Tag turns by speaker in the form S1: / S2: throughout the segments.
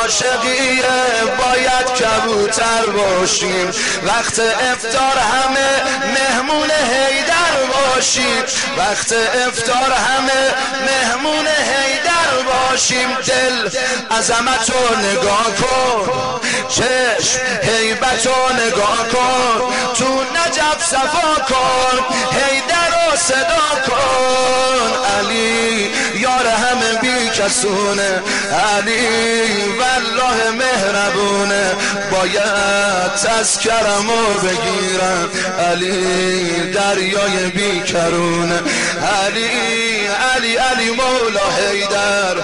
S1: عاشقیه باید کبوتر باشیم. وقت افتار همه مهمون هیدر باشیم. وقت افتار همه مهمون هیدر باشیم. دل عظمت رو نگاه کن. چشم حیبت رو نگاه کن. تو نجف صفا کن. هیدر رو صدا کسونه علی والله مهربونه. باید تذکرمو بگیرم. علی دریای بیکرونه. علی علی علی مولا حیدر.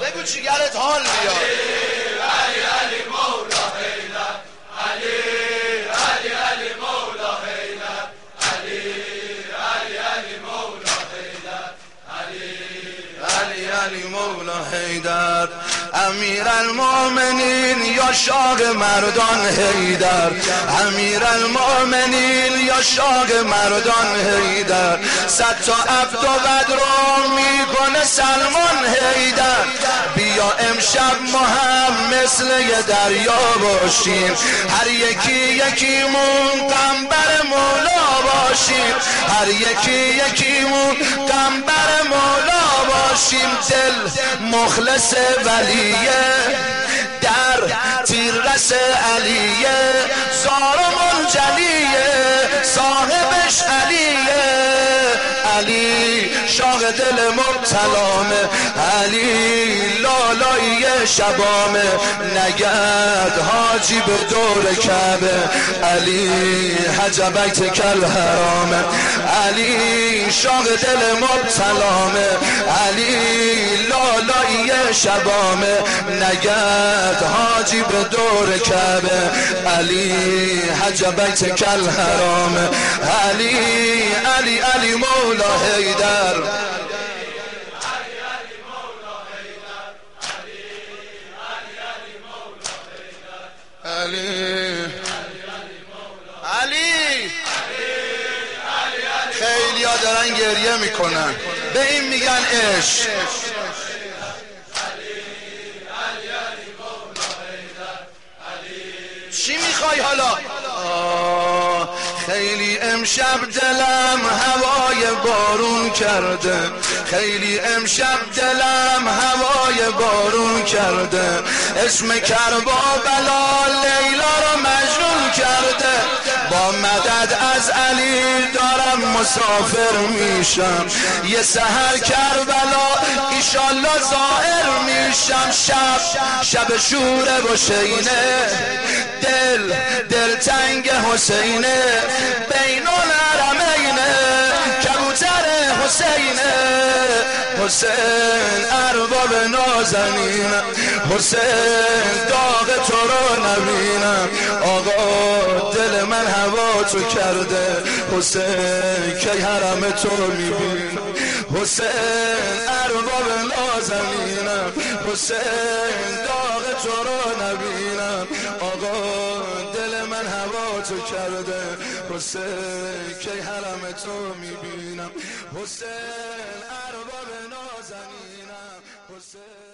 S1: بگو چیگرت حال بیاد. علی مولا حیدر امیر المومنین یا شاق مردان حیدر. امیر المومنین یا شاق مردان حیدر. صد تا عبد و بدر می‌کنه سلمان حیدر. بیا امشب ما هم مثل یه دریا باشیم. هر یکی یکیمون قنبر مولا باشیم. هر یکی یکیمون قنبر مولا باشیم دل مخلص ولیه. در تیررس علیه زارم جلیه. صاحبش شاق دل مبتلامه علی لالایی شبامه. نگرد حاجی به دور کعبه. علی حجبیت کل حرامه علی شاق دل مبتلامه علی لالایی شبامه. نگرد حاجی به دور کعبه. علی حجبیت کل حرامه علی علی علی مولا حیدر. علی. علی. خیلی ها دارن گریه می‌کنن. به این میگن عشق. چی می‌خوای حالا؟ خیلی امشب دلم هوای بارون کرده. خیلی امشب دلم هوای بارون کرده. اسم کربا بلا لیلا رو مجنون کرده. با مدد از علی دارم مسافر میشم. یه سهر کربلا ایشالله زائر میشم. شب شب شور حسینه دل دل تنگ حسینه. بین الحرمینه کبوتر حسینه. حسین ارباب نازنین حسین داغ تو رو نبینم. من هوا تو کرده. حسین کی حرم تو میبین؟ حسین ارباب نازنینم. حسین داغ تو رو نبینم. آقا دل من هوا تو کرده. حسین کی حرم تو می‌بینم؟ حسین ارباب نازنینم. حسین.